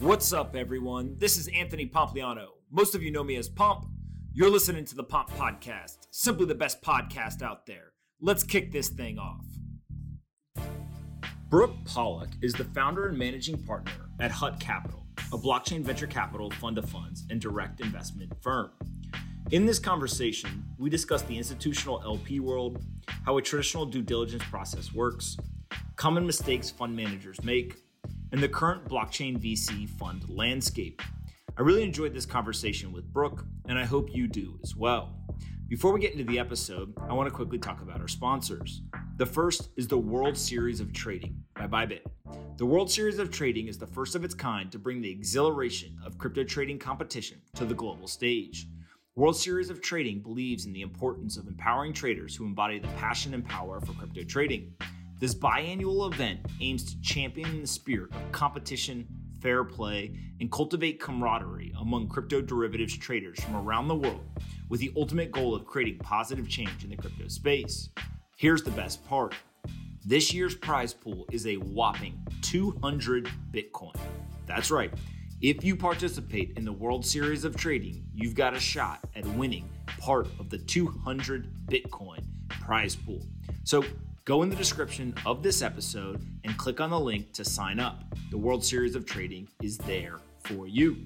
What's up, everyone? This is Anthony Pompliano. Most of you know me as Pomp. You're listening to the Pomp Podcast, simply the best podcast out there. Let's kick this thing off. Brooke Pollack is the founder and managing partner at Hutt Capital, a blockchain venture capital fund of funds and direct investment firm. In this conversation, we discuss the institutional LP world, how a traditional due diligence process works, common mistakes fund managers make, and the current blockchain VC fund landscape. I really enjoyed this conversation with Brooke, and I hope you do as well. Before we get into the episode, I want to quickly talk about our sponsors. The first is the World Series of Trading by Bybit. The World Series of Trading is the first of its kind to bring the exhilaration of crypto trading competition to the global stage. World Series of Trading believes in the importance of empowering traders who embody the passion and power for crypto trading. This biannual event aims to champion the spirit of competition, fair play, and cultivate camaraderie among crypto derivatives traders from around the world with the ultimate goal of creating positive change in the crypto space. Here's the best part this year's prize pool is a whopping 200 Bitcoin. That's right. If you participate in the World Series of Trading, you've got a shot at winning part of the 200 Bitcoin prize pool. So Go in the description of this episode and click on the link to sign up. The World Series of Trading is there for you.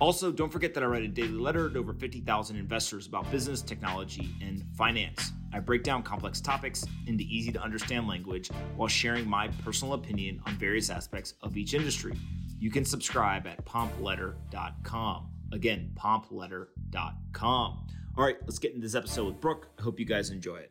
Also, don't forget that I write a daily letter to over 50,000 investors about business, technology, and finance. I break down complex topics into easy to understand language while sharing my personal opinion on various aspects of each industry. You can subscribe at pompletter.com. Again, pompletter.com. All right, let's get into this episode with Brooke. I hope you guys enjoy it.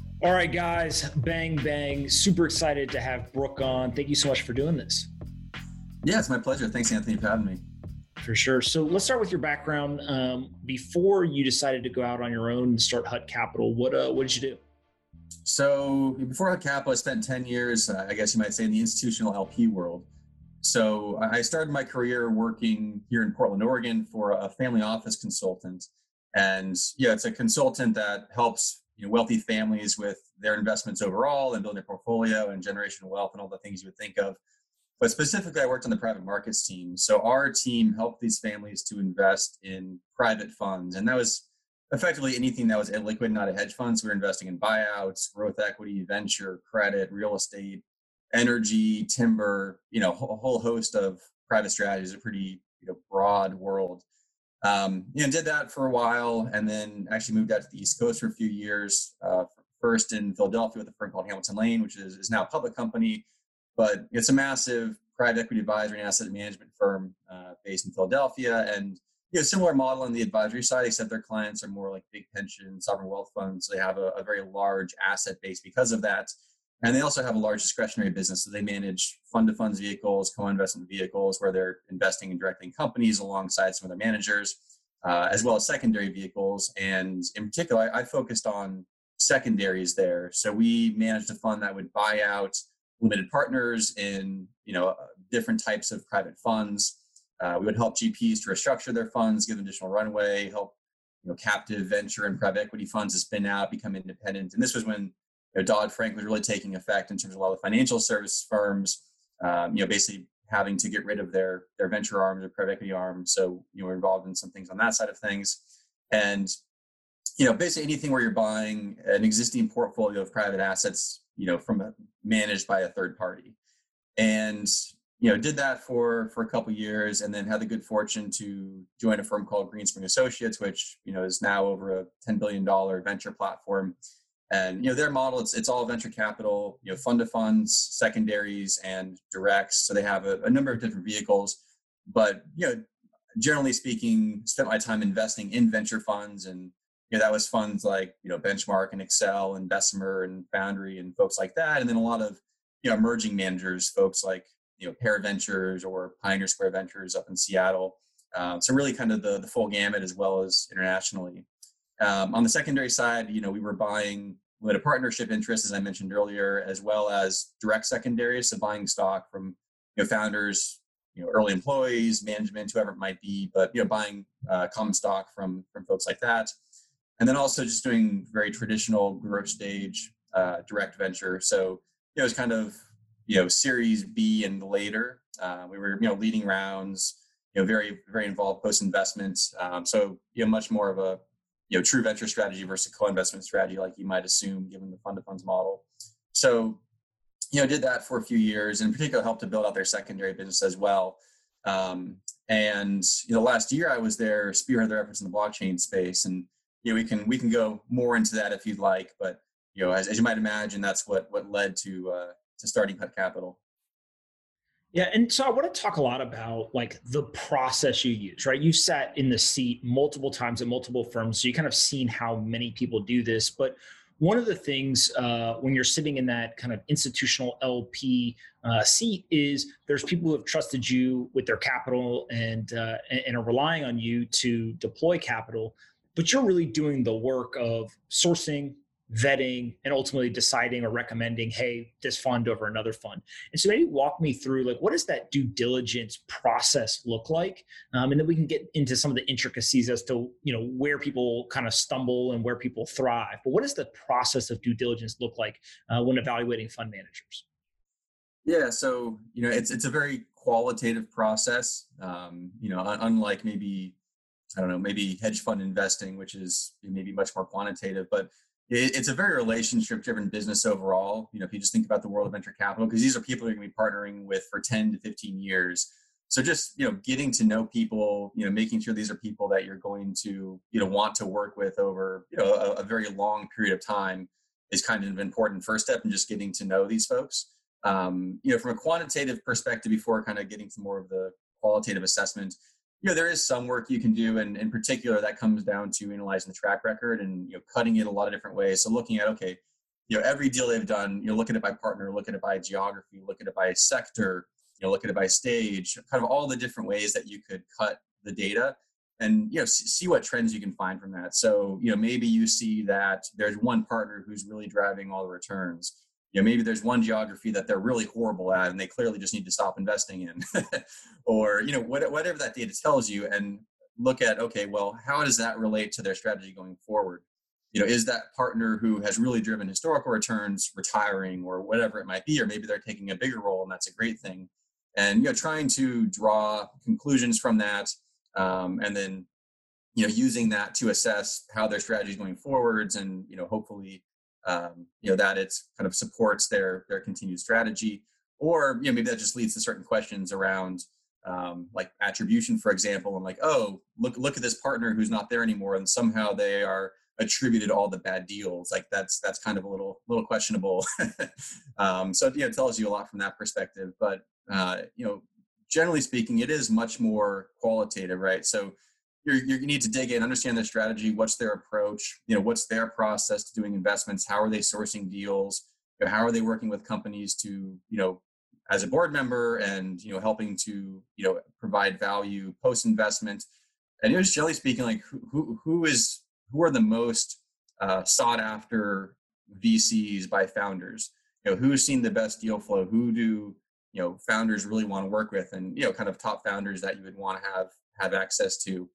All right, guys, bang, bang. Super excited to have Brooke on. Thank you so much for doing this. Yeah, it's my pleasure. Thanks, Anthony, for having me. For sure. So let's start with your background. Um, before you decided to go out on your own and start Hutt Capital, what uh, what did you do? So before Hutt Capital, I spent 10 years, uh, I guess you might say, in the institutional LP world. So I started my career working here in Portland, Oregon for a family office consultant. And yeah, it's a consultant that helps you know, wealthy families with their investments overall and building their portfolio and generational wealth and all the things you would think of. But specifically, I worked on the private markets team. So our team helped these families to invest in private funds. And that was effectively anything that was illiquid, not a hedge fund. So we were investing in buyouts, growth equity, venture, credit, real estate, energy, timber, you know, a whole host of private strategies, a pretty you know, broad world. Um, you know, did that for a while, and then actually moved out to the East Coast for a few years. Uh, first in Philadelphia with a firm called Hamilton Lane, which is, is now a public company, but it's a massive private equity advisory and asset management firm uh, based in Philadelphia. And you know, similar model on the advisory side, except their clients are more like big pension, sovereign wealth funds. So They have a, a very large asset base because of that. And they also have a large discretionary business. So they manage fund to funds vehicles, co investment vehicles, where they're investing and directing companies alongside some of their managers, uh, as well as secondary vehicles. And in particular, I, I, focused on secondaries there. So we managed a fund that would buy out limited partners in you know different types of private funds. Uh, we would help GPs to restructure their funds, give them additional runway, help you know captive venture and private equity funds to spin out, become independent. And this was when you know, Dodd Frank was really taking effect in terms of a lot of financial service firms, um, you know, basically having to get rid of their their venture arms or private equity arms. So you know, we're involved in some things on that side of things, and you know, basically anything where you're buying an existing portfolio of private assets, you know, from a, managed by a third party, and you know, did that for for a couple years, and then had the good fortune to join a firm called Greenspring Associates, which you know is now over a ten billion dollar venture platform and you know their model it's it's all venture capital you know fund to funds secondaries and directs. So they have a, a, number of different vehicles. But you know generally speaking spent my time investing in venture funds. And you know that was funds like you know benchmark and Accel and bessemer and foundry and folks like that. And then a lot of you know emerging managers folks like you know Pear Ventures or Pioneer Square Ventures up in Seattle. Um, so really kind of the, the full gamut as well as internationally. Um, on the secondary side, you know, we were buying limited partnership interests, as I mentioned earlier, as well as direct secondaries, so buying stock from you know, founders, you know, early employees, management, whoever it might be, but you know, buying uh, common stock from from folks like that, and then also just doing very traditional growth stage uh, direct venture. So you know, it's kind of you know Series B and later. Uh, we were you know leading rounds, you know, very very involved post investments. Um, so you know, much more of a you know true venture strategy versus co-investment strategy, like you might assume, given the fund of funds model. So you know, did that for a few years, and in particular helped to build out their secondary business as well. Um, and you know, last year I was there, spearhead their efforts in the blockchain space, and you know, we can we can go more into that if you'd like, but you know, as, as you might imagine, that's what what led to uh, to starting Hutt Capital. Yeah, and so I want to talk a lot about like the process you use, right? You've sat in the seat multiple times at multiple firms, so you kind of seen how many people do this. But one of the things uh, when you're sitting in that kind of institutional LP uh, seat is there's people who have trusted you with their capital and uh, and are relying on you to deploy capital, but you're really doing the work of sourcing, vetting and ultimately deciding or recommending hey this fund over another fund. And so maybe walk me through like what does that due diligence process look like? Um, and then we can get into some of the intricacies as to you know where people kind of stumble and where people thrive. But what does the process of due diligence look like uh, when evaluating fund managers? Yeah so you know it's it's a very qualitative process. Um, you know unlike maybe i don't know maybe hedge fund investing which is maybe much more quantitative but it's a very relationship driven business overall. You know, if you just think about the world of venture capital, because these are people you're going to be partnering with for 10 to 15 years. So just, you know, getting to know people, you know, making sure these are people that you're going to, you know, want to work with over, you know, a, a very long period of time is kind of an important first step in just getting to know these folks. Um, you know, from a quantitative perspective before kind of getting to more of the qualitative assessment, you know there is some work you can do and in particular that comes down to analyzing the track record and you know cutting it a lot of different ways. So looking at okay you know every deal they've done you know look at it by partner look at it by geography look at it by sector you know look at it by stage kind of all the different ways that you could cut the data and you know see what trends you can find from that. So you know maybe you see that there's one partner who's really driving all the returns you know maybe there's one geography that they're really horrible at and they clearly just need to stop investing in. Or you know whatever that data tells you and look at okay well how does that relate to their strategy going forward? You know is that partner who has really driven historical returns retiring or whatever it might be or maybe they're taking a bigger role and that's a great thing. And you know trying to draw conclusions from that um, and then you know using that to assess how their strategy is going forwards and you know hopefully um, you know that it's kind of supports their their continued strategy. Or you know maybe that just leads to certain questions around um, like attribution for example and like oh look look at this partner who's not there anymore and somehow they are attributed all the bad deals. Like that's that's kind of a little little questionable. Um, so know it tells you a lot from that perspective but uh, you know generally speaking it is much more qualitative right? So you need to dig in, understand their strategy, what's their approach, you know, what's their process to doing investments, how are they sourcing deals, you know, how are they working with companies to, you know, as a board member and you know helping to you know provide value post investment and it was generally speaking like who who, who is who are the most uh, sought after vcs by founders? You know who's seen the best deal flow? Who do you know founders really want to work with? And you know kind of top founders that you would want to have have access to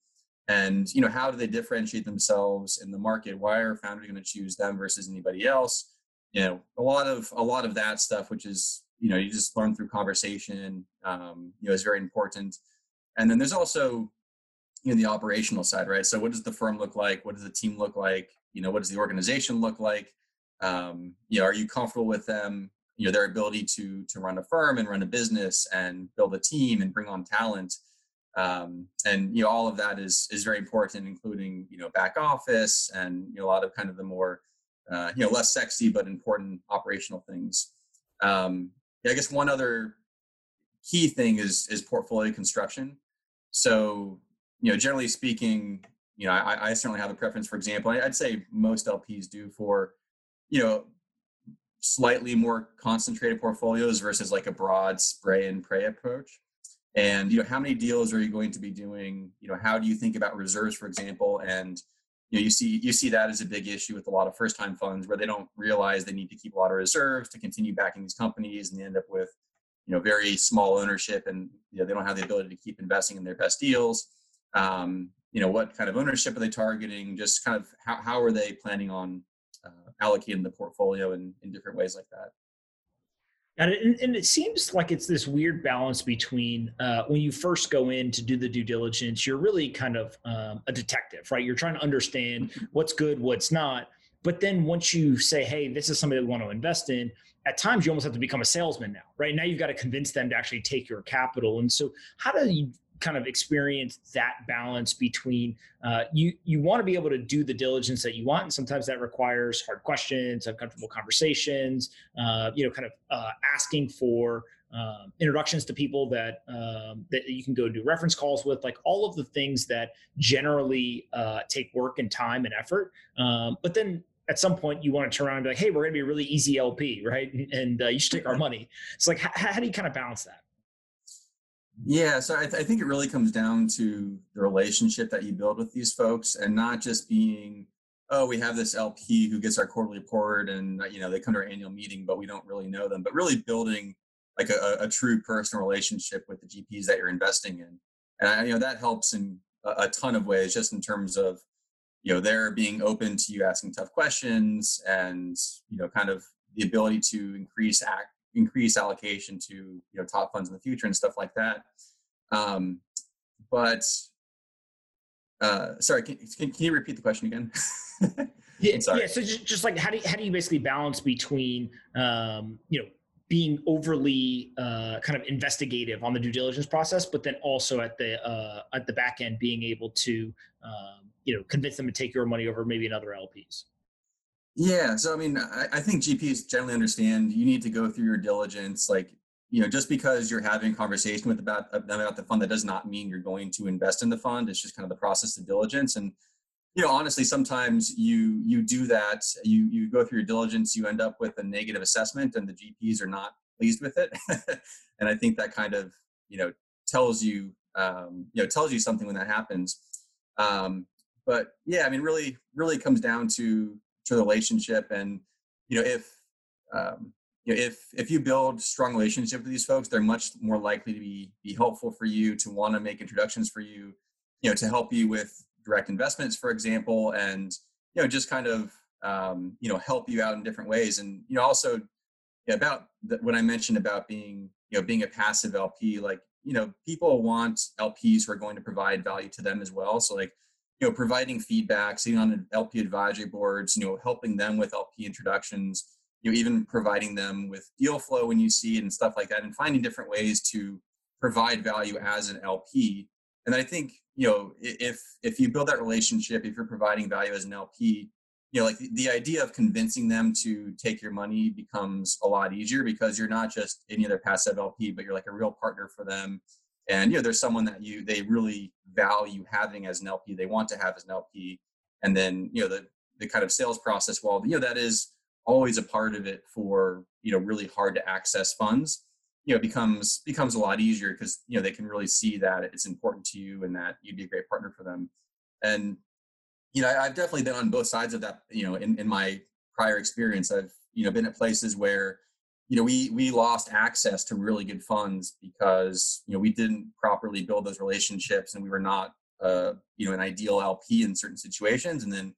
and you know how do they differentiate themselves in the market? Why are founders going to choose them versus anybody else? You know a lot of a lot of that stuff which is you know you just learn through conversation um, you know is very important. And then there's also you know the operational side right? So what does the firm look like? What does the team look like? You know what does the organization look like? Um, you know are you comfortable with them? You know their ability to to run a firm and run a business and build a team and bring on talent um, and you know all of that is is very important including you know back office and you know a lot of kind of the more uh, you know less sexy but important operational things. Um, yeah, i guess one other key thing is is portfolio construction. So you know generally speaking you know i, I certainly have a preference. For example i'd say most lps do for you know slightly more concentrated portfolios versus like a broad spray and pray approach and you know how many deals are you going to be doing? You know how do you think about reserves for example? And you know you see you see that as a big issue with a lot of first time funds where they don't realize they need to keep a lot of reserves to continue backing these companies and they end up with you know very small ownership and you know they don't have the ability to keep investing in their best deals. Um, you know what kind of ownership are they targeting? Just kind of how, how are they planning on uh, allocating the portfolio in, in different ways like that and it, and it seems like it's this weird balance between uh, when you first go in to do the due diligence, you're really kind of um, a detective, right? You're trying to understand what's good, what's not. But then once you say, hey, this is somebody that we want to invest in, at times you almost have to become a salesman now, right? Now you've got to convince them to actually take your capital. And so, how do you kind of experience that balance between uh, you you want to be able to do the diligence that you want and sometimes that requires hard questions uncomfortable conversations uh, you know kind of uh, asking for um, introductions to people that um, that you can go do reference calls with like all of the things that generally uh, take work and time and effort. Um, but then at some point you want to turn around and be like hey we're going to be a really easy lp right? And uh, you should take our money. It's like how, how do you kind of balance that yeah, so I, th- I, think it really comes down to the relationship that you build with these folks, and not just being, oh, we have this LP who gets our quarterly report, and uh, you know they come to our annual meeting, but we don't really know them. But really building like a, a true personal relationship with the GPs that you're investing in, and I, you know that helps in a, a ton of ways, just in terms of you know they're being open to you asking tough questions, and you know kind of the ability to increase act increase allocation to you know top funds in the future and stuff like that. Um, but uh, sorry, can, can, can you repeat the question again? yeah, yeah. So just, just like how do you, how do you basically balance between um, you know being overly uh, kind of investigative on the due diligence process, but then also at the uh, at the back end being able to um, you know convince them to take your money over maybe another LPs. Yeah. So, I mean, I, I, think GPs generally understand you need to go through your diligence. Like, you know, just because you're having a conversation with about them about the fund, that does not mean you're going to invest in the fund. It's just kind of the process of diligence. And, you know, honestly, sometimes you you do that. You you go through your diligence, you end up with a negative assessment, and the GPs are not pleased with it. and I think that kind of you know tells you um, you know tells you something when that happens. Um, but yeah, I mean, really, really comes down to to the relationship and you know if um, you know, if if you build strong relationship with these folks they're much more likely to be be helpful for you to want to make introductions for you you know to help you with direct investments for example and you know just kind of um, you know help you out in different ways. And you know also yeah, about the, what i mentioned about being you know being a passive lp like you know people want lps who are going to provide value to them as well. So like you know, providing feedback, sitting on LP advisory boards, you know, helping them with LP introductions, you know, even providing them with deal flow when you see it and stuff like that, and finding different ways to provide value as an LP. And I think, you know, if if you build that relationship, if you're providing value as an LP, you know, like the, the idea of convincing them to take your money becomes a lot easier because you're not just any other passive LP, but you're like a real partner for them and you know there's someone that you they really value having as an lp they want to have as an lp and then you know the the kind of sales process while you know that is always a part of it for you know really hard to access funds you know becomes becomes a lot easier because you know they can really see that it's important to you and that you'd be a great partner for them. And you know i've definitely been on both sides of that you know in, in my prior experience. I've you know been at places where you know, we we lost access to really good funds because you know we didn't properly build those relationships, and we were not uh, you know an ideal LP in certain situations. And then,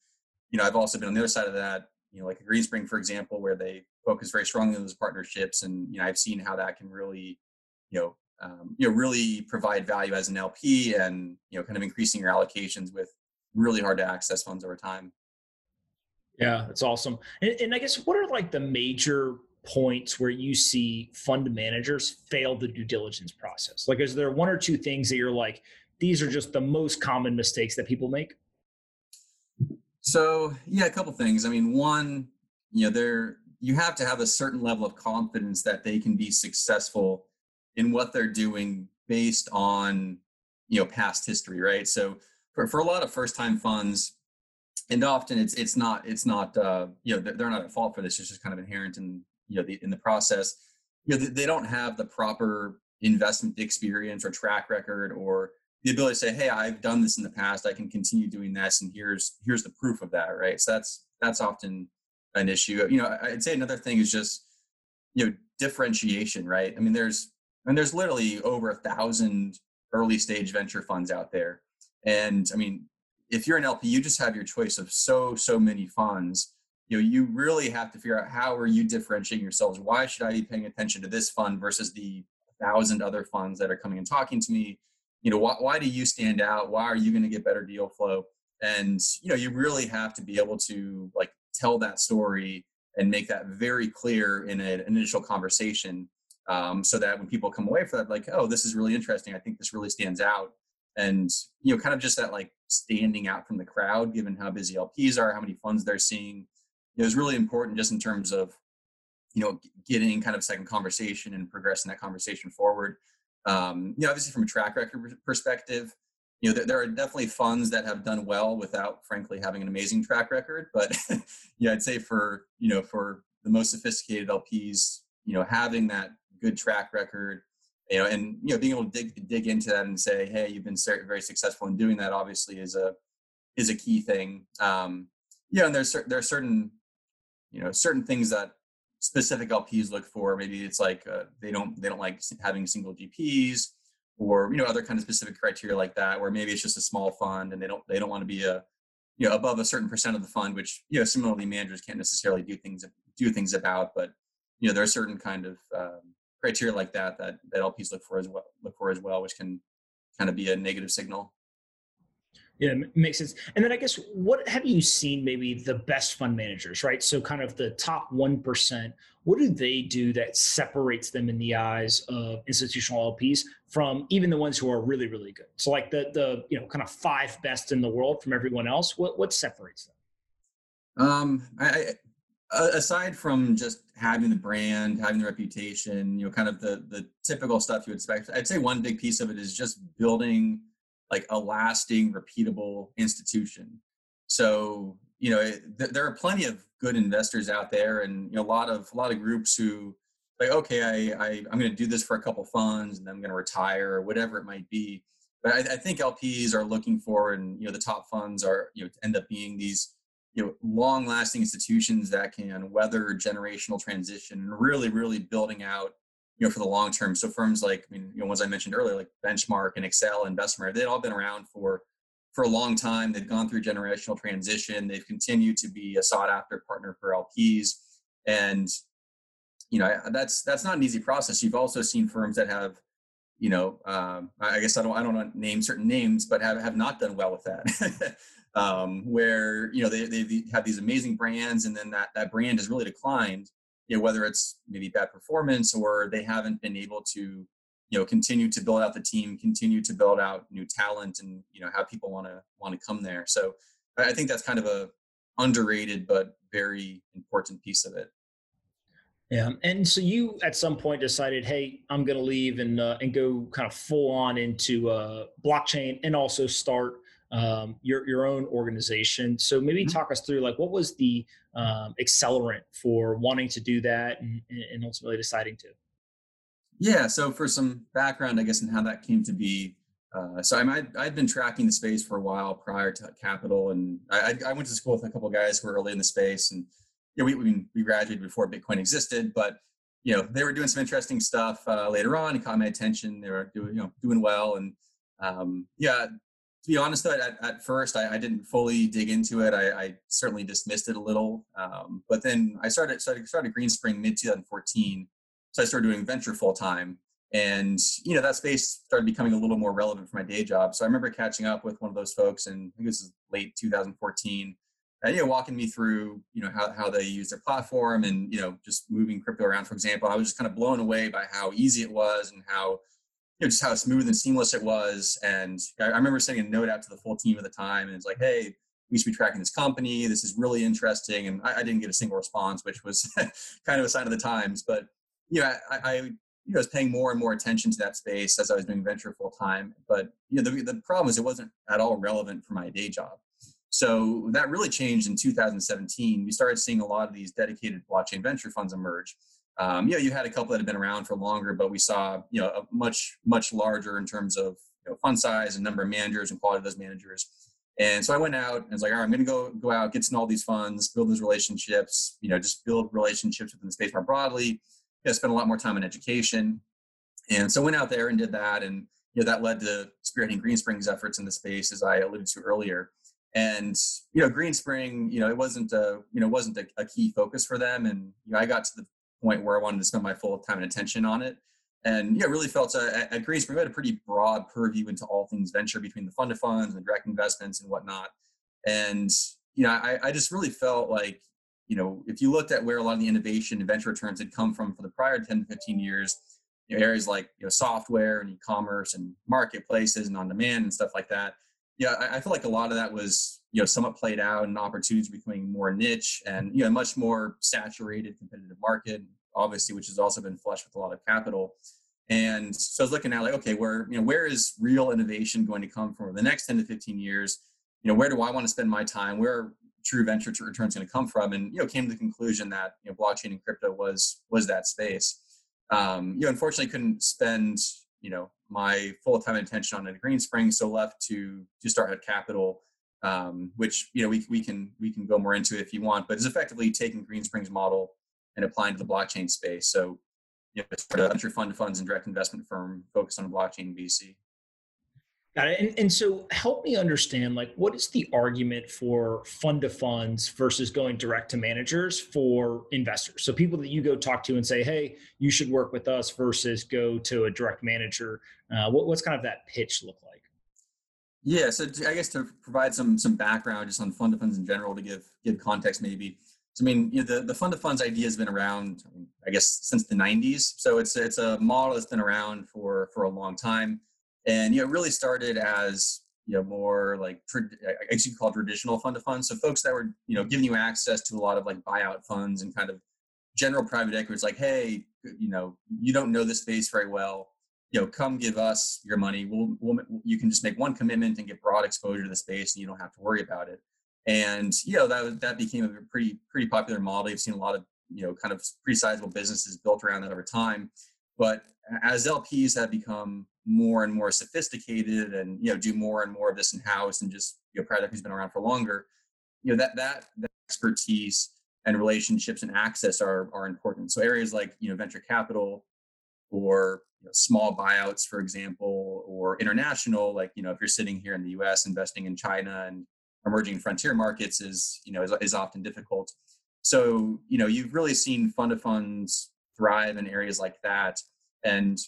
you know, I've also been on the other side of that, you know, like a Greenspring, for example, where they focus very strongly on those partnerships, and you know, I've seen how that can really, you know, um, you know, really provide value as an LP, and you know, kind of increasing your allocations with really hard to access funds over time. Yeah, that's awesome. And, and I guess what are like the major points where you see fund managers fail the due diligence process? Like, is there one or two things that you're like, these are just the most common mistakes that people make? So, yeah, a couple things. I mean, one, you know, there you have to have a certain level of confidence that they can be successful in what they're doing based on, you know, past history, right? So, for, for a lot of first time funds, and often it's it's not it's not uh, you know they're not at fault for this. It's just kind of inherent in you know the, in the process you know they, don't have the proper investment experience or track record or the ability to say, "Hey, I've done this in the past. I can continue doing this, and here's here's the proof of that." Right. So that's that's often an issue. You know, I'd say another thing is just you know differentiation. Right. I mean, there's and there's literally over a thousand early stage venture funds out there, and I mean, if you're an LP, you just have your choice of so so many funds. You know, you really have to figure out how are you differentiating yourselves. Why should I be paying attention to this fund versus the thousand other funds that are coming and talking to me? you know why, why do you stand out why are you going to get better deal flow and you know you really have to be able to like tell that story and make that very clear in an initial conversation um, so that when people come away from that like oh this is really interesting i think this really stands out and you know kind of just that like standing out from the crowd given how busy lps are how many funds they're seeing know, is really important just in terms of you know getting kind of second conversation and progressing that conversation forward um, you know, obviously from a track record perspective, you know, there, there, are definitely funds that have done well without, frankly, having an amazing track record. But yeah, I'd say for you know for the most sophisticated LPs, you know, having that good track record, you know, and you know, being able to dig dig into that and say, hey, you've been very successful in doing that. Obviously, is a is a key thing. Um, yeah, and there's there are certain you know certain things that specific LPs look for. Maybe it's like uh, they don't they don't like having single GPs, or you know other kind of specific criteria like that. Where maybe it's just a small fund and they don't they don't want to be a you know above a certain percent of the fund, which you know similarly managers can't necessarily do things do things about. But you know there are certain kind of um, criteria like that that that LPs look for as well look for as well, which can kind of be a negative signal. Yeah, makes sense. And then I guess what have you seen maybe the best fund managers, right? So kind of the top 1%, what do they do that separates them in the eyes of institutional LPs from even the ones who are really really good? So like the the you know kind of five best in the world from everyone else, what what separates them? Um I, I aside from just having the brand, having the reputation, you know, kind of the the typical stuff you would expect, I'd say one big piece of it is just building like a lasting, repeatable institution. So you know, th- there are plenty of good investors out there, and you know, a lot of a lot of groups who like, okay, I, I I'm going to do this for a couple funds, and then I'm going to retire, or whatever it might be. But I, I think LPs are looking for, and you know, the top funds are you know end up being these you know long-lasting institutions that can weather generational transition and really, really building out you know, for the long term. So firms like, I mean, you know, ones I mentioned earlier, like Benchmark and Accel and Bessemer, they've all been around for for a long time. They've gone through generational transition. They've continued to be a sought after partner for LPs, and you know, that's that's not an easy process. You've also seen firms that have, you know, um, I guess I don't I don't name certain names, but have have not done well with that. um, where you know they they have these amazing brands, and then that that brand has really declined you know whether it's maybe bad performance or they haven't been able to you know continue to build out the team continue to build out new talent and you know have people want to want to come there. So i think that's kind of a underrated but very important piece of it. Yeah, and so you at some point decided, hey, I'm going to leave and uh, and go kind of full on into uh, blockchain and also start um, your your own organization. So maybe mm-hmm. talk us through like what was the um, accelerant for wanting to do that and, and ultimately deciding to. Yeah. So for some background, I guess, and how that came to be. Uh, so I'm I'd been tracking the space for a while prior to Capital, and I, I went to school with a couple guys who were early in the space, and you know, we, we we graduated before Bitcoin existed, but you know they were doing some interesting stuff uh, later on. It caught my attention. They were doing you know doing well, and um, yeah, to be honest, though, at, at first I, I, didn't fully dig into it. I, I certainly dismissed it a little, um, but then I started started, started Greenspring mid 2014. So I started doing venture full time, and you know that space started becoming a little more relevant for my day job. So I remember catching up with one of those folks, and I think this is late 2014. And, you know, walking me through, you know, how, how they use their platform and, you know, just moving crypto around, for example, I was just kind of blown away by how easy it was and how you know, just how smooth and seamless it was. And I, I remember sending a note out to the full team at the time, and it's like, hey, we should be tracking this company. This is really interesting. And I, I didn't get a single response, which was kind of a sign of the times. But you know, I, I you know, was paying more and more attention to that space as I was doing venture full time. But you know, the, the problem is it wasn't at all relevant for my day job. So that really changed in 2017. We started seeing a lot of these dedicated blockchain venture funds emerge. Um, you know, you had a couple that had been around for longer, but we saw you know a much much larger in terms of you know, fund size and number of managers and quality of those managers. And so I went out and was like, all right, I'm going to go go out, get to know all these funds, build those relationships, you know, just build relationships within the space more broadly. You know, spend a lot more time in education. And so I went out there and did that. And, you know, that led to spearheading Greenspring's efforts in the space, as I alluded to earlier. And, you know, Greenspring, you know, it wasn't a, you know, wasn't a, a key focus for them. And, you know, I got to the point where I wanted to spend my full time and attention on it and yeah, really felt uh, at, at Greenspring we had a pretty broad purview into all things venture between the fund of funds and direct investments and whatnot. And you know, I, I just really felt like you know if you looked at where a lot of the innovation and venture returns had come from for the prior 10 to 15 years, you know, areas like you know software and e-commerce and marketplaces and on demand and stuff like that. Yeah, I, I feel like a lot of that was you know somewhat played out and opportunities becoming more niche and you know much more saturated competitive market obviously, which has also been flush with a lot of capital. And so I was looking at like, okay, where you know where is real innovation going to come from over the next 10 to 15 years? You know, where do I want to spend my time? Where are true venture returns going to come from? And you know, came to the conclusion that you know blockchain and crypto was was that space. Um, you know, unfortunately, couldn't spend you know my full time attention on it at Greenspring, so left to to start Hutt Capital, um, which you know we we can we can go more into if you want, but is effectively taking Greenspring's model and applying to the blockchain space. So, you know, it's a venture fund funds and direct investment firm focused on blockchain VC. Got it. And, and so help me understand, like, what is the argument for fund to funds versus going direct to managers for investors? So people that you go talk to and say, hey, you should work with us versus go to a direct manager. Uh, what, what's kind of that pitch look like? Yeah, so I guess to provide some some background just on fund of funds in general to give give context maybe. So, I mean, you know, the, the fund of funds idea has been around, I guess, since the 90s. So it's it's a model that's been around for for a long time, and you know, really started as you know more like I guess you could call traditional fund of funds. So folks that were you know giving you access to a lot of like buyout funds and kind of general private equity. It's like, hey, you know, you don't know this space very well. You know, come give us your money. We'll, we'll you can just make one commitment and get broad exposure to the space, and you don't have to worry about it and you know that that became a pretty pretty popular model. You've seen a lot of you know kind of pretty sizable businesses built around that over time. But as LPs have become more and more sophisticated and you know do more and more of this in house and just you know private equity's been around for longer, you know that that, that expertise and relationships and access are are important. So areas like you know venture capital or you know, small buyouts, for example, or international, like you know if you're sitting here in the U.S. investing in China and emerging frontier markets is you know is, is often difficult. So you know you've really seen fund of funds thrive in areas like that. And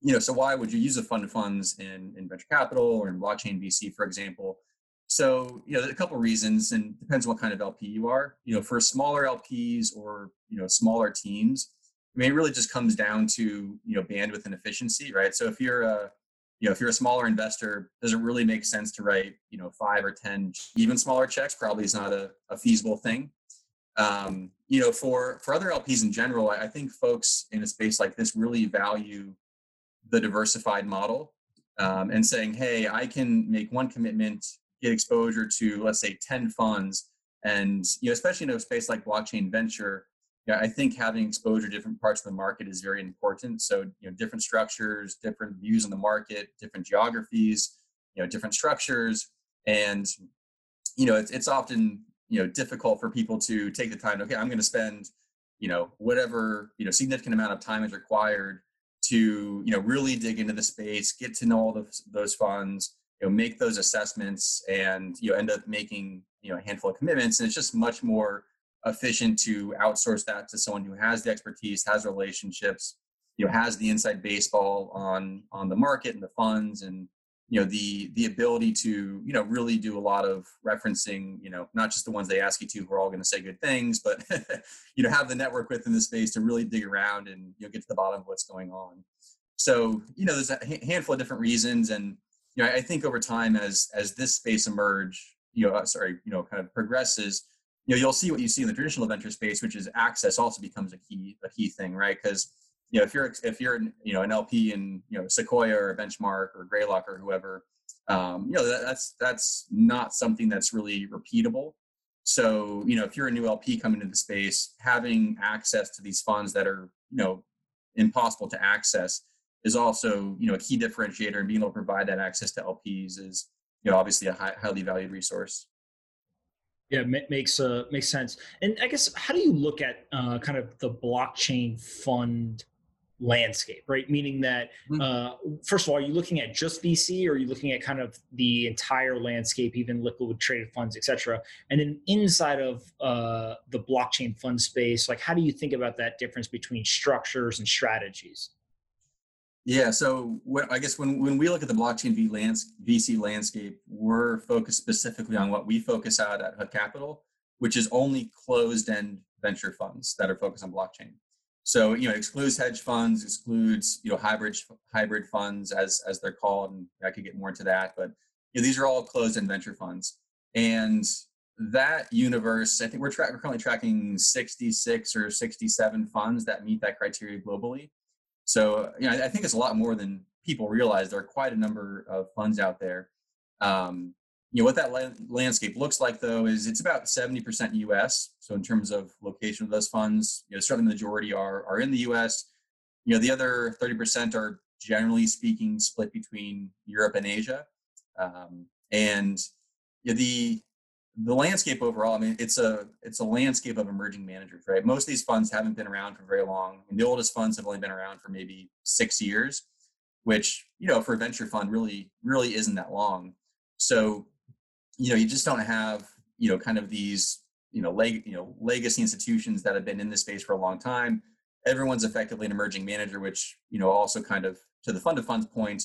you know so why would you use a fund of funds in, in venture capital or in blockchain vc for example? So you know a couple of reasons and depends what kind of lp you are. You know for smaller lps or you know smaller teams mean it really just comes down to you know bandwidth and efficiency right? So if you're a you know if you're a smaller investor does it really make sense to write you know five or ten even smaller checks? Probably is not a, a feasible thing. Um, you know for for other lps in general I, I think folks in a space like this really value the diversified model um, and saying hey i can make one commitment get exposure to let's say 10 funds and you know especially in a space like blockchain venture yeah, I think having exposure to different parts of the market is very important. So, you know, different structures, different views on the market, different geographies, you know, different structures, and you know, it's it's often you know difficult for people to take the time. Okay, I'm going to spend you know whatever you know significant amount of time is required to you know really dig into the space, get to know all those those funds, you know, make those assessments, and you know end up making you know a handful of commitments. And it's just much more efficient to outsource that to someone who has the expertise, has relationships, you know, has the inside baseball on on the market and the funds and you know the the ability to you know really do a lot of referencing you know not just the ones they ask you to who are all going to say good things but you know have the network within the space to really dig around and you know get to the bottom of what's going on so you know there's a handful of different reasons and you know i think over time as as this space emerge you know uh, sorry you know kind of progresses you know you'll see what you see in the traditional venture space which is access also becomes a key a key thing right because you know if you're if you're you know an lp in you know sequoia or benchmark or greylock or whoever um, you know that, that's that's not something that's really repeatable So, you know, if you're a new LP coming into the space, having access to these funds that are, you know, impossible to access is also, you know, a key differentiator and being able to provide that access to LPs is, you know, obviously a high, highly valued resource. Yeah, makes uh, makes sense. And I guess how do you look at uh, kind of the blockchain fund landscape, right? Meaning that, mm-hmm. uh, first of all, are you looking at just VC or are you looking at kind of the entire landscape, even liquid traded funds, et cetera? And then inside of uh, the blockchain fund space, like how do you think about that difference between structures and strategies? Yeah, so I guess when, when we look at the blockchain v lands, VC landscape, we're focused specifically on what we focus out at Hutt Capital, which is only closed-end venture funds that are focused on blockchain. So you know, excludes hedge funds, excludes you know hybrid hybrid funds as as they're called, and I could get more into that. But you know, these are all closed-end venture funds, and that universe, I think we're, tra- we're currently tracking 66 or 67 funds that meet that criteria globally. So you know, I think it's a lot more than people realize. There are quite a number of funds out there. Um, you know what that landscape looks like though is it's about 70% us so in terms of location of those funds you know certainly the majority are are in the us you know the other 30% are generally speaking split between europe and asia um, and you know, the the landscape overall i mean it's a it's a landscape of emerging managers right? Most of these funds haven't been around for very long. And the oldest funds have only been around for maybe six years which you know for a venture fund really really isn't that long. So you know you just don't have you know kind of these you know leg you know legacy institutions that have been in this space for a long time. Everyone's effectively an emerging manager which you know also kind of to the fund of funds point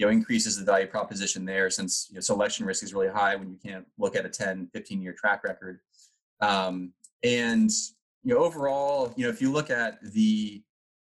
you know increases the value proposition there since you know, selection risk is really high when you can't look at a 10 15 year track record. Um, and you know overall you know if you look at the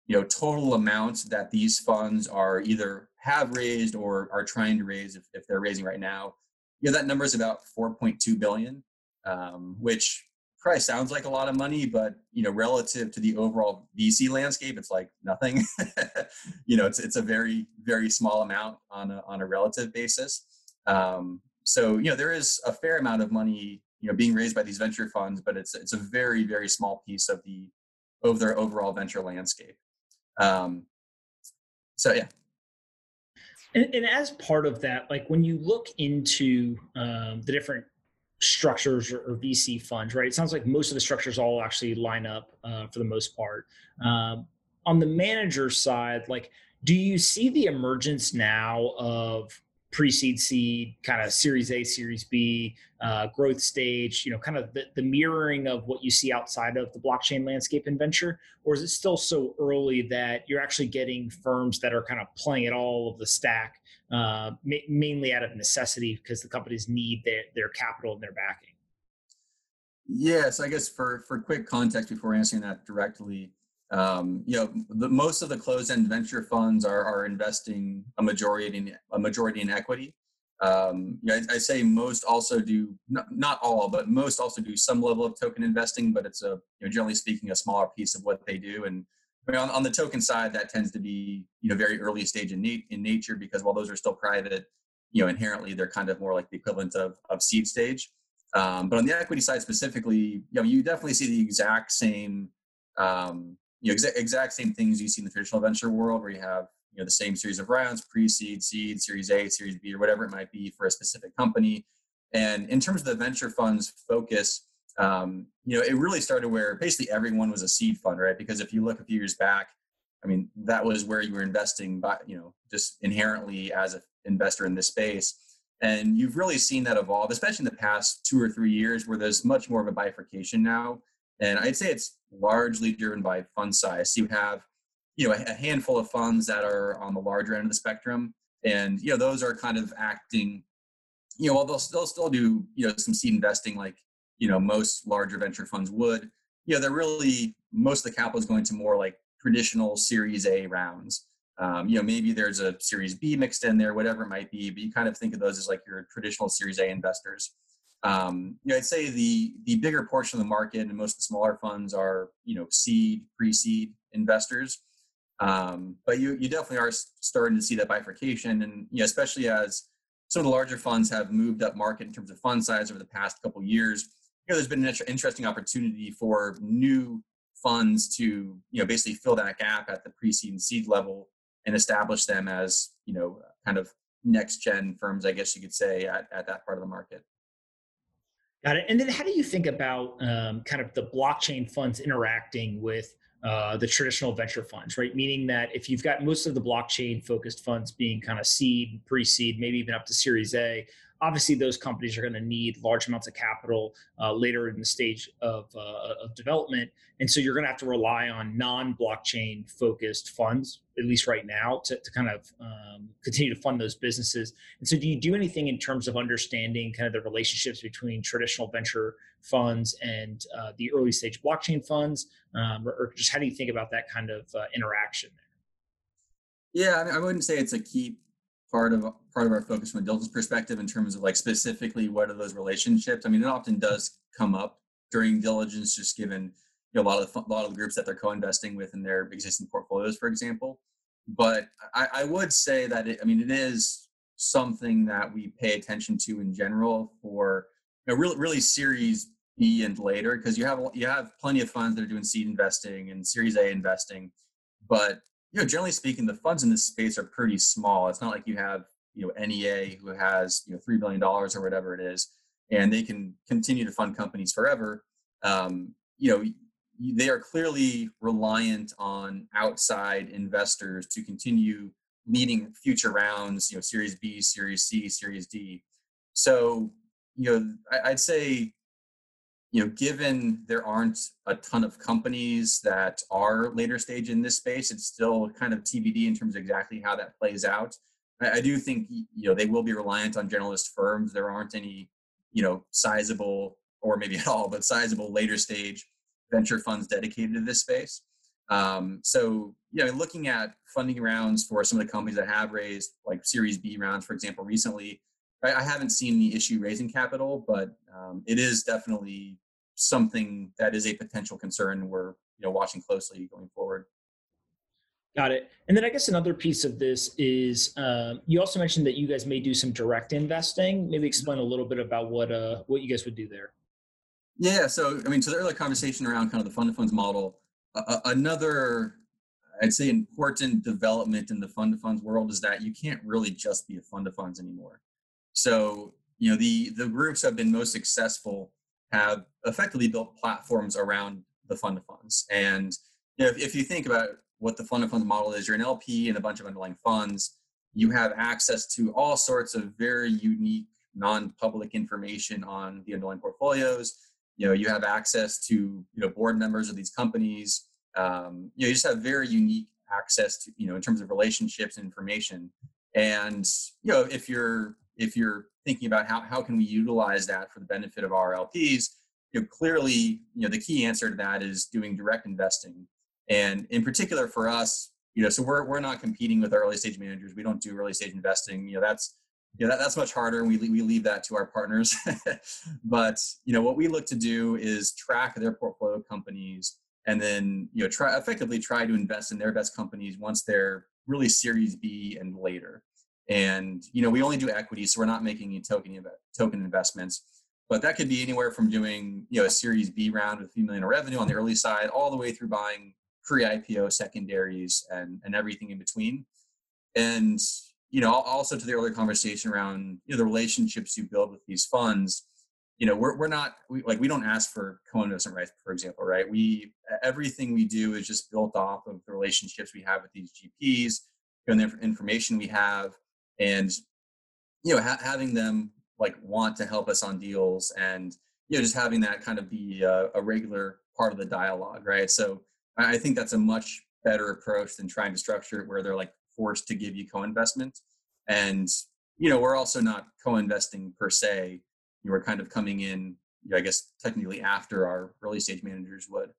you know total amount that these funds are either have raised or are trying to raise if, if they're raising right now you know that number is about 4.2 billion um, which probably sounds like a lot of money but you know relative to the overall vc landscape it's like nothing. You know it's, it's a very very small amount on a, on a relative basis. Um, so you know there is a fair amount of money you know being raised by these venture funds but it's it's a very very small piece of the of their overall venture landscape. Um, so yeah. And, and, as part of that, like when you look into um, the different structures or, or, VC funds, right? It sounds like most of the structures all actually line up uh, for the most part. Um, on the manager side, like, do you see the emergence now of pre-seed seed kind of series a series b uh, growth stage you know kind of the, the mirroring of what you see outside of the blockchain landscape and venture or is it still so early that you're actually getting firms that are kind of playing at all of the stack uh, ma- mainly out of necessity because the companies need their, their capital and their backing yes i guess for for quick context before answering that directly um, you know, the, most of the closed-end venture funds are, are investing a majority in a majority in equity. Um, you know, I, I, say most also do not, not all, but most also do some level of token investing, but it's a you know, generally speaking a smaller piece of what they do. And I mean, on, on the token side, that tends to be you know very early stage in, na- in nature because while those are still private, you know inherently they're kind of more like the equivalent of of seed stage. Um, but on the equity side specifically, you know, you definitely see the exact same um, you know, exa- exact same things you see in the traditional venture world where you have you know the same series of rounds pre-seed seed series a series b or whatever it might be for a specific company and in terms of the venture funds focus um, you know it really started where basically everyone was a seed fund right? Because if you look a few years back i mean that was where you were investing by you know just inherently as an investor in this space. And you've really seen that evolve especially in the past two or three years where there's much more of a bifurcation now. And I'd say it's largely driven by fund size. You have, you know, a handful of funds that are on the larger end of the spectrum, and you know those are kind of acting, you know, while they'll still still do you know some seed investing like you know most larger venture funds would. You know, they're really most of the capital is going to more like traditional Series A rounds. Um, you know, maybe there's a Series B mixed in there, whatever it might be, but you kind of think of those as like your traditional Series A investors. Um, you know, I'd say the the bigger portion of the market and most of the smaller funds are you know seed, pre-seed investors. Um, but you you definitely are starting to see that bifurcation, and you know, especially as some of the larger funds have moved up market in terms of fund size over the past couple years. Know, there's been an interesting opportunity for new funds to you know basically fill that gap at the pre-seed and seed level and establish them as you know kind of next gen firms, I guess you could say, at, at that part of the market. Got it. And then how do you think about um, kind of the blockchain funds interacting with uh, the traditional venture funds, right? Meaning that if you've got most of the blockchain focused funds being kind of seed, pre seed, maybe even up to Series A, obviously those companies are going to need large amounts of capital uh, later in the stage of, uh, of development. And so you're going to have to rely on non-blockchain focused funds at least right now to, to kind of um, continue to fund those businesses. And so do you do anything in terms of understanding kind of the relationships between traditional venture funds and uh, the early stage blockchain funds? Um, or, or, just how do you think about that kind of uh, interaction there? Yeah I, mean, I wouldn't say it's a key part of part of our focus from a diligence perspective in terms of like specifically what are those relationships. I mean, it often does come up during diligence, just given you know, a lot of the a lot of the groups that they're co-investing with in their existing portfolios, for example. But I, I would say that it, I mean, it is something that we pay attention to in general for you know, really really Series B and later because you have you have plenty of funds that are doing seed investing and Series A investing, but you know, generally speaking, the funds in this space are pretty small. It's not like you have, you know, NEA who has, you know, $3 billion or whatever it is, and they can continue to fund companies forever. Um, you know, they are clearly reliant on outside investors to continue leading future rounds, you know, Series B, Series C, Series D. So, you know, I'd say you know, given there aren't a ton of companies that are later stage in this space, it's still kind of TBD in terms of exactly how that plays out. I, I do think you know they will be reliant on generalist firms. There aren't any you know sizable or maybe at all, but sizable later stage venture funds dedicated to this space. Um, so, you know, looking at funding rounds for some of the companies that have raised like Series B rounds, for example, recently, I, I haven't seen the issue raising capital, but um, it is definitely something that is a potential concern we're you know watching closely going forward. Got it. And then I guess another piece of this is um, you also mentioned that you guys may do some direct investing. Maybe explain a little bit about what uh, what you guys would do there. Yeah. So I mean, to the earlier conversation around kind of the fund of funds model, uh, another I'd say important development in the fund of funds world is that you can't really just be a fund of funds anymore. So you know the the groups have been most successful have effectively built platforms around the fund of funds. And you know, if, if you think about what the fund of funds model is, you're an LP and a bunch of underlying funds. You have access to all sorts of very unique, non-public information on the underlying portfolios. You know, you have access to you know board members of these companies. Um, you know, you just have very unique access to you know in terms of relationships and information. And you know, if you're if you're thinking about how, how can we utilize that for the benefit of our LPs, you know, clearly, you know, the key answer to that is doing direct investing. And in particular for us, you know, so we're, we're not competing with our early stage managers. We don't do early stage investing. You know, that's, you know, that, that's much harder and we, we leave that to our partners. but, you know, what we look to do is track their portfolio companies and then, you know, try effectively try to invest in their best companies once they're really series B and later and you know we only do equity so we're not making any token token investments. But that could be anywhere from doing you know a series b round with a few million of revenue on the early side all the way through buying pre-ipo secondaries and and everything in between. And you know also to the earlier conversation around you know the relationships you build with these funds you know we're, we're not we, like we don't ask for co-investment rights for example right? We everything we do is just built off of the relationships we have with these gps and the information we have and you know ha- having them like want to help us on deals and you know just having that kind of be a, a regular part of the dialogue right? So i think that's a much better approach than trying to structure it where they're like forced to give you co-investment. And you know we're also not co-investing per se. You we're kind of coming in you know, i guess technically after our early stage managers would.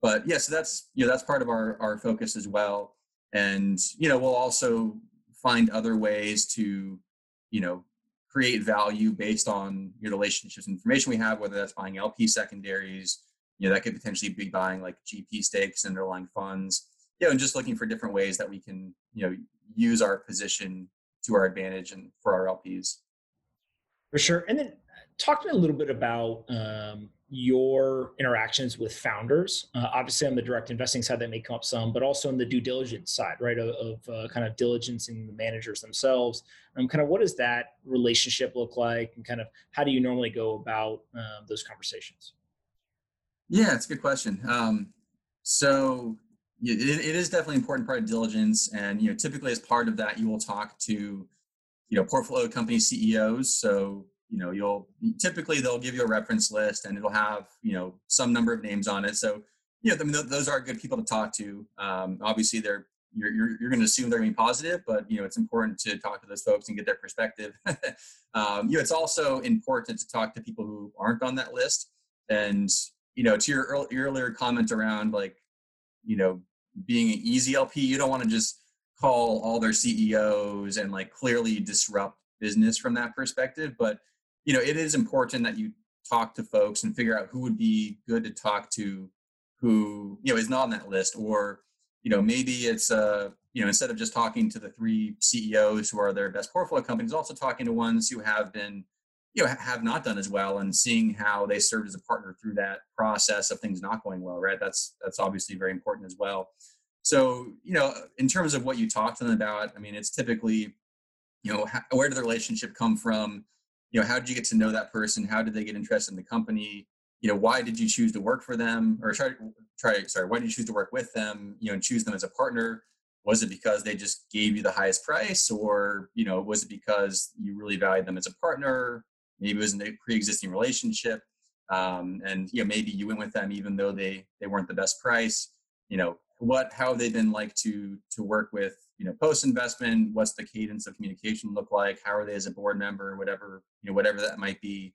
But yeah so that's you know that's part of our our focus as well. And you know we'll also find other ways to, you know, create value based on your relationships and information we have, whether that's buying LP secondaries, you know, that could potentially be buying like GP stakes underlying funds, you know, and just looking for different ways that we can, you know, use our position to our advantage and for our LPs. For sure. And then talk to me a little bit about um, your interactions with founders? Uh, obviously, on the direct investing side, that may come up some, but also on the due diligence side, right? Of, of uh, kind of diligencing the managers themselves. Um, kind of what does that relationship look like, and kind of how do you normally go about um, those conversations? Yeah, it's a good question. Um, so it, it is definitely an important part of diligence, and you know, typically as part of that, you will talk to you know portfolio company CEOs. So you know you'll typically they'll give you a reference list and it'll have you know some number of names on it. So you know I mean, those are good people to talk to. Um, obviously they're you're, you're, you're going to assume they're going to be positive but you know it's important to talk to those folks and get their perspective. Um, you know it's also important to talk to people who aren't on that list. And you know to your, early, your earlier comment around like you know being an easy lp you don't want to just call all their ceos and like clearly disrupt business from that perspective. But you know, it is important that you talk to folks and figure out who would be good to talk to who, you know, is not on that list. Or, you know, maybe it's, uh, you know, instead of just talking to the three CEOs who are their best portfolio companies, also talking to ones who have been, you know, have not done as well and seeing how they served as a partner through that process of things not going well, right? That's, that's obviously very important as well. So, you know, in terms of what you talk to them about, I mean, it's typically, you know, where did the relationship come from? You know how did you get to know that person? How did they get interested in the company? You know why did you choose to work for them? Or try try sorry why did you choose to work with them you know and choose them as a partner? Was it because they just gave you the highest price? Or you know was it because you really valued them as a partner? Maybe it was a pre-existing relationship um, and you know maybe you went with them even though they they weren't the best price. You know what how have they been like to to work with you know post investment what's the cadence of communication look like? How are they as a board member? Whatever you know whatever that might be.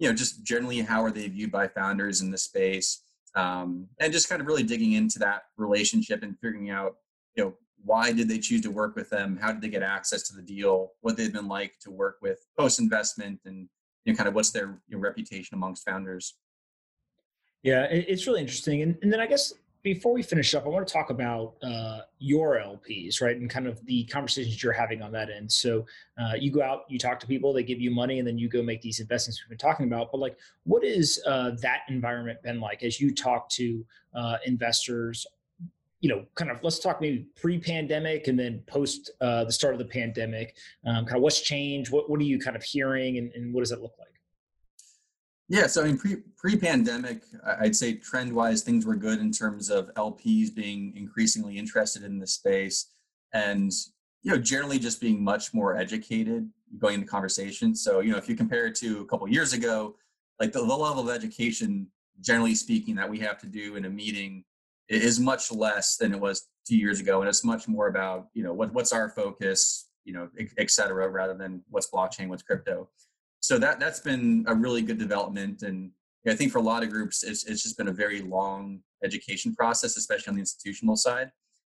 You know just generally how are they viewed by founders in the space? Um, and just kind of really digging into that relationship and figuring out you know why did they choose to work with them? How did they get access to the deal? What they've been like to work with post investment and you know kind of what's their you know, reputation amongst founders? Yeah it's really interesting. And, and then i guess before we finish up, I want to talk about uh, your LPs, right, and kind of the conversations you're having on that end. So uh, you go out, you talk to people, they give you money, and then you go make these investments we've been talking about. But like, what is uh, that environment been like as you talk to uh, investors? You know, kind of let's talk maybe pre-pandemic and then post uh, the start of the pandemic. Um, kind of what's changed? What what are you kind of hearing, and, and what does it look like? Yeah, so I mean, pre pre pandemic, I'd say trend wise, things were good in terms of LPs being increasingly interested in the space, and you know, generally just being much more educated going into conversations. So you know, if you compare it to a couple years ago, like the, the level of education, generally speaking, that we have to do in a meeting is much less than it was two years ago, and it's much more about you know what what's our focus, you know, et cetera, rather than what's blockchain, what's crypto so that that's been a really good development and i think for a lot of groups it's, it's just been a very long education process especially on the institutional side.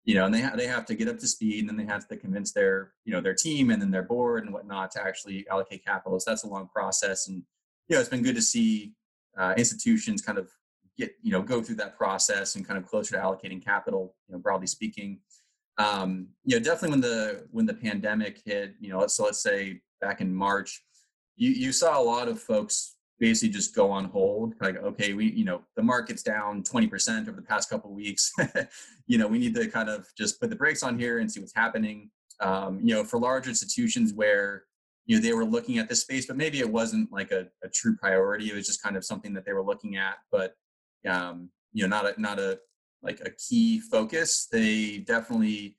You know and they, ha- they have to get up to speed and then they have to convince their you know their team and then their board and whatnot to actually allocate capital. So that's a long process and you know it's been good to see uh, institutions kind of get you know go through that process and kind of closer to allocating capital you know broadly speaking. Um, you know definitely when the when the pandemic hit you know so let's say back in march you you saw a lot of folks basically just go on hold like okay we you know the market's down 20% over the past couple weeks. You know we need to kind of just put the brakes on here and see what's happening. Um, you know for large institutions where you know they were looking at this space but maybe it wasn't like a, a true priority it was just kind of something that they were looking at but um, you know not a not a like a key focus. They definitely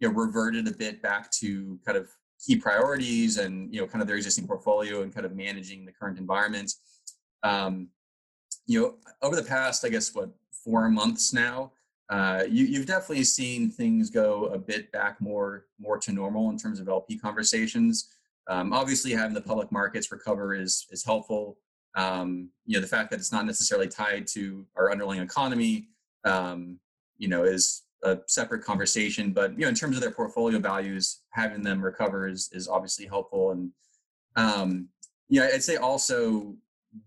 you know reverted a bit back to kind of key priorities and you know kind of their existing portfolio and kind of managing the current environment. Um, you know over the past i guess what four months now uh, you, you've definitely seen things go a bit back more more to normal in terms of lp conversations. Um, obviously having the public markets recover is is helpful. Um, you know the fact that it's not necessarily tied to our underlying economy um, you know is a separate conversation. But you know, in terms of their portfolio values, having them recover is is obviously helpful. And um, yeah, I'd say also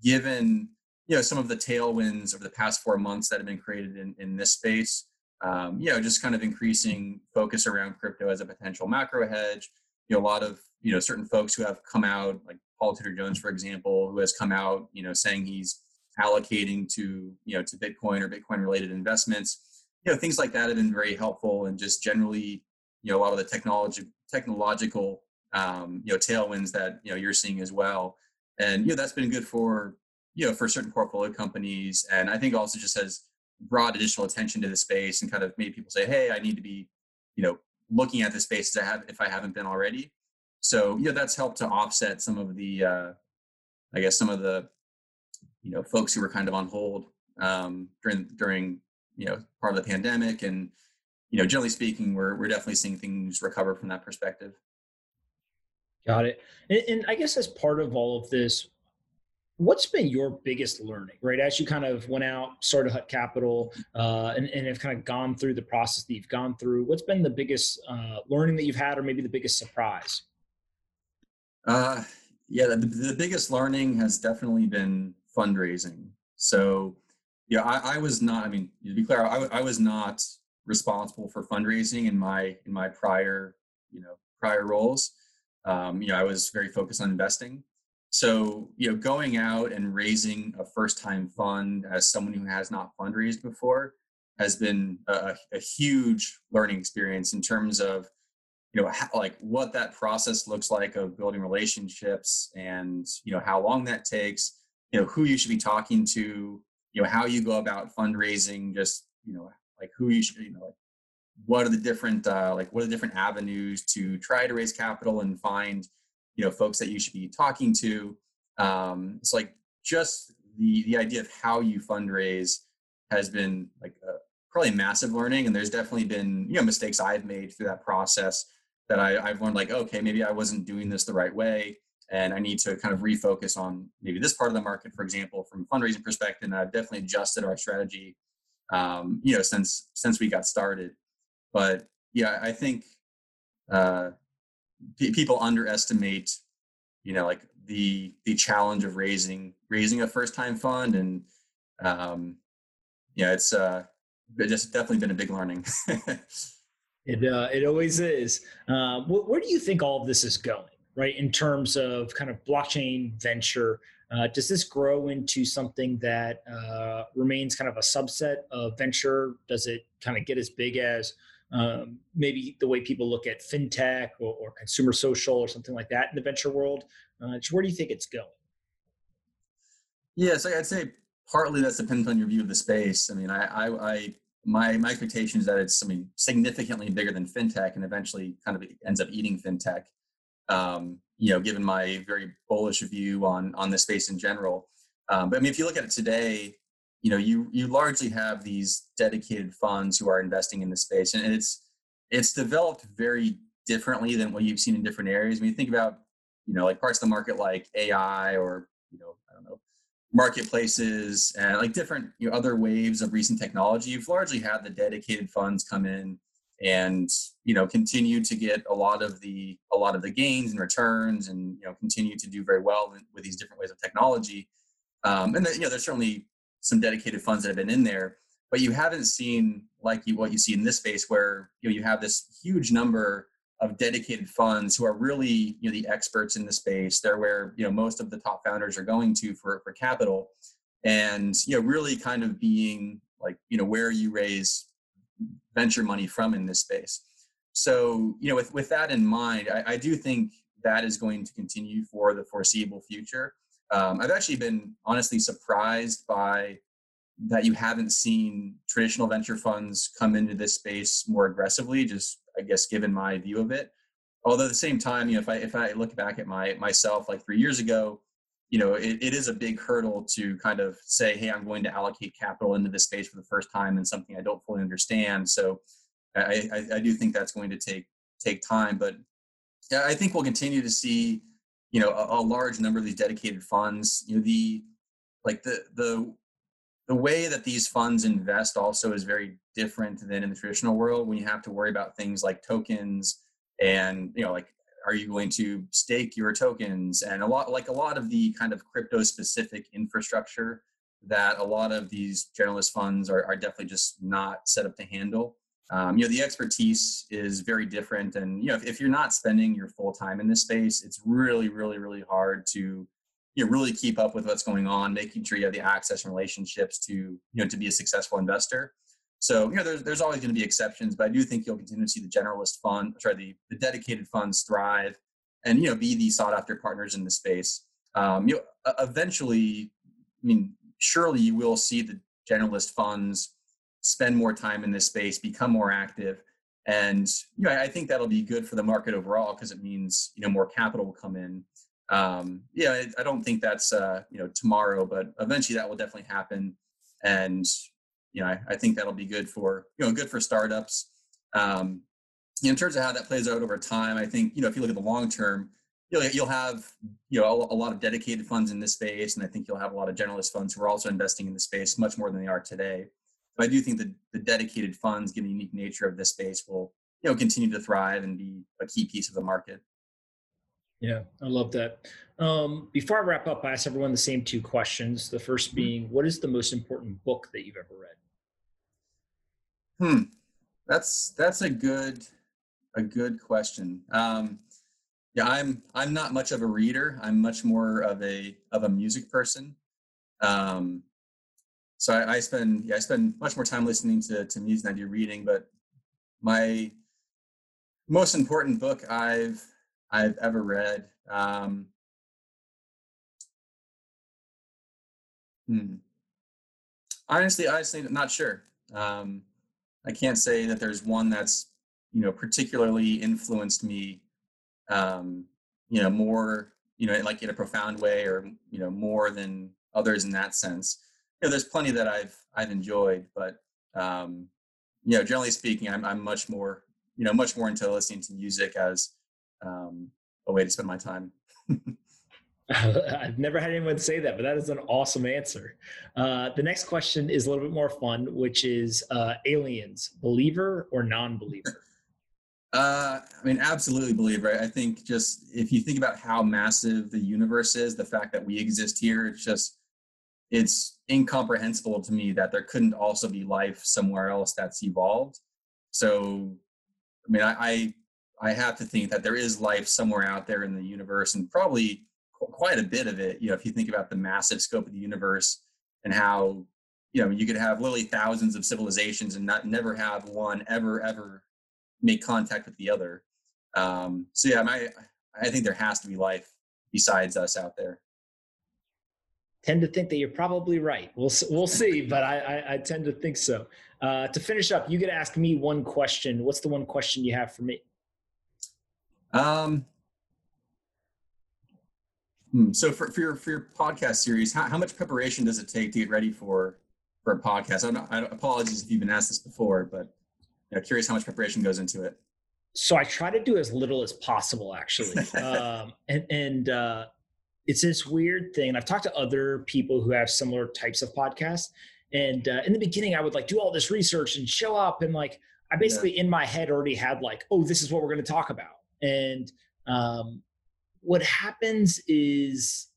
given you know some of the tailwinds over the past four months that have been created in, in this space, um, you know, just kind of increasing focus around crypto as a potential macro hedge. You know, a lot of you know certain folks who have come out, like Paul Tudor Jones, for example, who has come out, you know, saying he's allocating to you know to Bitcoin or Bitcoin related investments. You know things like that have been very helpful, and just generally you know a lot of the technology technological um, you know tailwinds that you know you're seeing as well. And you know that's been good for you know for certain portfolio companies, and I think also just has brought additional attention to the space and kind of made people say, hey, I need to be you know looking at the space I have if I haven't been already. So you know that's helped to offset some of the uh, I guess some of the you know folks who were kind of on hold um, during during you know part of the pandemic and you know generally speaking we're we're definitely seeing things recover from that perspective. Got it. And, and i guess as part of all of this what's been your biggest learning right? As you kind of went out started Hutt Capital uh, and, and have kind of gone through the process that you've gone through what's been the biggest uh, learning that you've had or maybe the biggest surprise? Uh, yeah the, the biggest learning has definitely been fundraising. So, yeah, I, I was not. I mean, to be clear, I, I was not responsible for fundraising in my in my prior you know prior roles. Um, you know, I was very focused on investing. So, you know, going out and raising a first time fund as someone who has not fundraised before has been a, a huge learning experience in terms of you know how, like what that process looks like of building relationships and you know how long that takes you know who you should be talking to you know how you go about fundraising just you know like who you should you know like what are the different uh, like what are the different avenues to try to raise capital and find you know folks that you should be talking to? Um it's like just the the idea of how you fundraise has been like a, probably massive learning and there's definitely been you know mistakes i've made through that process that I, i've learned like okay maybe i wasn't doing this the right way and I need to kind of refocus on maybe this part of the market, for example, from a fundraising perspective. And I've definitely adjusted our strategy, um, you know, since since we got started. But yeah, I think uh, p- people underestimate, you know, like the the challenge of raising raising a first time fund, and um, yeah, it's uh, just definitely been a big learning. it uh, it always is. Uh, where do you think all of this is going? Right? In terms of kind of blockchain venture, uh, does this grow into something that uh, remains kind of a subset of venture? Does it kind of get as big as um, maybe the way people look at fintech or, or, consumer social or something like that in the venture world? Uh, where do you think it's going? Yeah, so I'd say partly that depends on your view of the space. I mean, I, I, I my my expectation is that it's mean significantly bigger than fintech and eventually kind of ends up eating fintech um, you know, given my very bullish view on on the space in general. Um, but I mean, if you look at it today, you know, you you largely have these dedicated funds who are investing in the space, and it's it's developed very differently than what you've seen in different areas. When you think about, you know, like parts of the market like AI or you know, I don't know, marketplaces and like different you know, other waves of recent technology, you've largely had the dedicated funds come in and you know continue to get a lot of the a lot of the gains and returns and you know continue to do very well with these different ways of technology. Um, and then, you know there's certainly some dedicated funds that have been in there but you haven't seen like you what you see in this space where you know you have this huge number of dedicated funds who are really you know the experts in the space. They're where you know most of the top founders are going to for for capital. And you know really kind of being like you know where you raise venture money from in this space. So, you know, with, with that in mind, I, I do think that is going to continue for the foreseeable future. Um, I've actually been honestly surprised by that you haven't seen traditional venture funds come into this space more aggressively, just I guess given my view of it. Although at the same time, you know, if I if I look back at my myself like three years ago, you know, it, it is a big hurdle to kind of say, hey, I'm going to allocate capital into this space for the first time and something I don't fully understand. So I, I, I do think that's going to take take time, but I think we'll continue to see, you know, a, a large number of these dedicated funds. You know, the like the the the way that these funds invest also is very different than in the traditional world when you have to worry about things like tokens and you know like are you going to stake your tokens? And a lot like a lot of the kind of crypto specific infrastructure that a lot of these generalist funds are, are definitely just not set up to handle. Um, you know the expertise is very different. And you know if, if you're not spending your full time in this space it's really really really hard to you know really keep up with what's going on, making sure you have the access and relationships to you know to be a successful investor. So you know there's there's always going to be exceptions, but I do think you'll continue to see the generalist fund, sorry, the, the dedicated funds thrive, and you know be the sought after partners in the space. Um, you know, eventually, I mean, surely you will see the generalist funds spend more time in this space, become more active, and you know I think that'll be good for the market overall because it means you know more capital will come in. Um, yeah, I, I don't think that's uh, you know tomorrow, but eventually that will definitely happen, and you know I, I think that'll be good for you know good for startups. Um, in terms of how that plays out over time, I think you know if you look at the long term, you'll you'll have you know a, a, lot of dedicated funds in this space, and I think you'll have a lot of generalist funds who are also investing in the space much more than they are today. But I do think that the dedicated funds, given the unique nature of this space, will you know continue to thrive and be a key piece of the market. Yeah, I love that. Um, before I wrap up, I ask everyone the same two questions. The first mm-hmm. being, what is the most important book that you've ever read? Hmm, that's that's a good a good question. Um, yeah, I'm I'm not much of a reader. I'm much more of a of a music person. Um, so I, I, spend yeah I spend much more time listening to to music than I do reading. But my most important book I've I've ever read. Um, hmm. Honestly, honestly, not sure. Um, I can't say that there's one that's you know particularly influenced me. Um, you know more you know like in a profound way, or you know more than others in that sense you know, there's plenty that I've I've enjoyed, but um, you know, generally speaking, I'm I'm much more you know much more into listening to music as um, a way to spend my time. I've never had anyone say that, but that is an awesome answer. Uh, the next question is a little bit more fun, which is uh, aliens, believer or non-believer? Uh, I mean, absolutely believer. I think just if you think about how massive the universe is, the fact that we exist here, it's just it's incomprehensible to me that there couldn't also be life somewhere else that's evolved. So, I mean, I, I, I have to think that there is life somewhere out there in the universe, and probably quite a bit of it. You know, if you think about the massive scope of the universe and how you know you could have literally thousands of civilizations and not never have one ever ever make contact with the other. Um, so yeah, I I think there has to be life besides us out there tend to think that you're probably right. We'll we'll see, but I, I, I tend to think so. Uh, to finish up, you get to ask me one question. What's the one question you have for me? Um. Hmm, so for, for your for your podcast series, how, how much preparation does it take to get ready for for a podcast? I'm not, I apologize if you've been asked this before, but you know, curious how much preparation goes into it. So I try to do as little as possible, actually, um, and and uh, it's this weird thing. I've talked to other people who have similar types of podcasts. And uh, in the beginning, I would like do all this research and show up. And like, I basically yeah. in my head already had like, oh, this is what we're going to talk about. And um, what happens is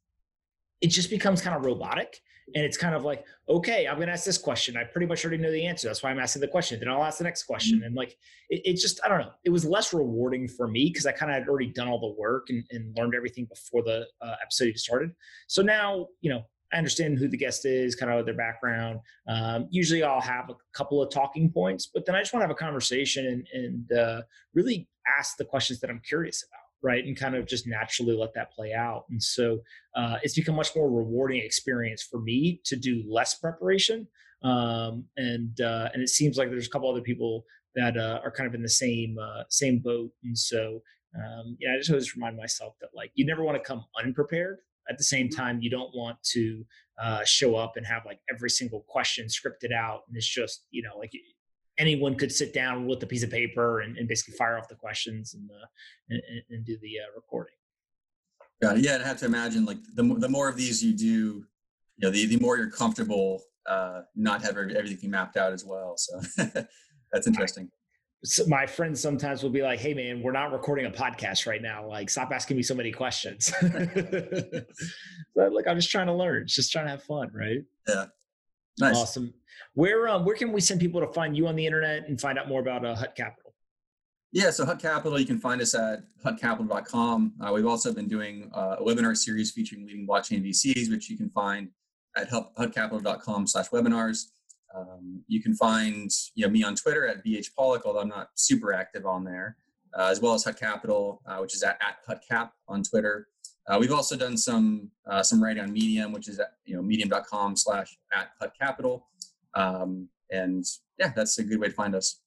it just becomes kind of robotic and it's kind of like okay i'm going to ask this question. I pretty much already know the answer. That's why i'm asking the question. Then i'll ask the next question. Mm-hmm. and like it, it, just i don't know it was less rewarding for me because i kind of had already done all the work and, and learned everything before the uh, episode even started. So now you know I understand who the guest is, kind of their background. Um, usually, I'll have a couple of talking points, but then I just want to have a conversation and, and uh, really ask the questions that I'm curious about right? And kind of just naturally let that play out. And so uh, it's become much more rewarding experience for me to do less preparation. Um, and uh, and it seems like there's a couple other people that uh, are kind of in the same uh, same boat. And so um, yeah i just always remind myself that like you never want to come unprepared at the same time you don't want to uh, show up and have like every single question scripted out and it's just you know like anyone could sit down with a piece of paper and, and basically fire off the questions and, uh, and, and, do the uh, recording. Got it. Yeah, I have to imagine like the, the more of these you do, you know, the, the more you're comfortable uh, not have everything mapped out as well. So that's interesting. So my friends sometimes will be like, "Hey, man, we're not recording a podcast right now. Like, stop asking me so many questions." but like, I'm just trying to learn, just trying to have fun, right? Yeah. Nice. Awesome. Where um, where can we send people to find you on the internet and find out more about uh, Hutt Capital? Yeah, so Hutt Capital, you can find us at huttcapital.com. Uh, we've also been doing uh, a webinar series featuring leading blockchain VCs, which you can find at huttcapital.com slash webinars. Um, you can find you know, me on Twitter at bhpollack, although I'm not super active on there, uh, as well as Hutt Capital, uh, which is at, at HuttCap on Twitter. Uh, we've also done some uh, some writing on Medium, which is at you know medium.com slash at Hutt Capital. Um, and yeah, that's a good way to find us.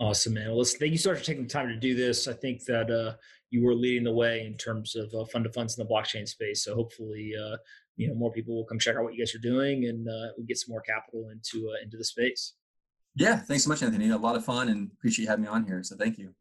Awesome, man. Well, listen, thank you so much for taking the time to do this. I think that uh, you were leading the way in terms of uh, fund to funds in the blockchain space. So hopefully, uh, you know, more people will come check out what you guys are doing, and uh, we get some more capital into uh, into the space. Yeah, thanks so much, Anthony. A lot of fun, and appreciate you having me on here. So thank you.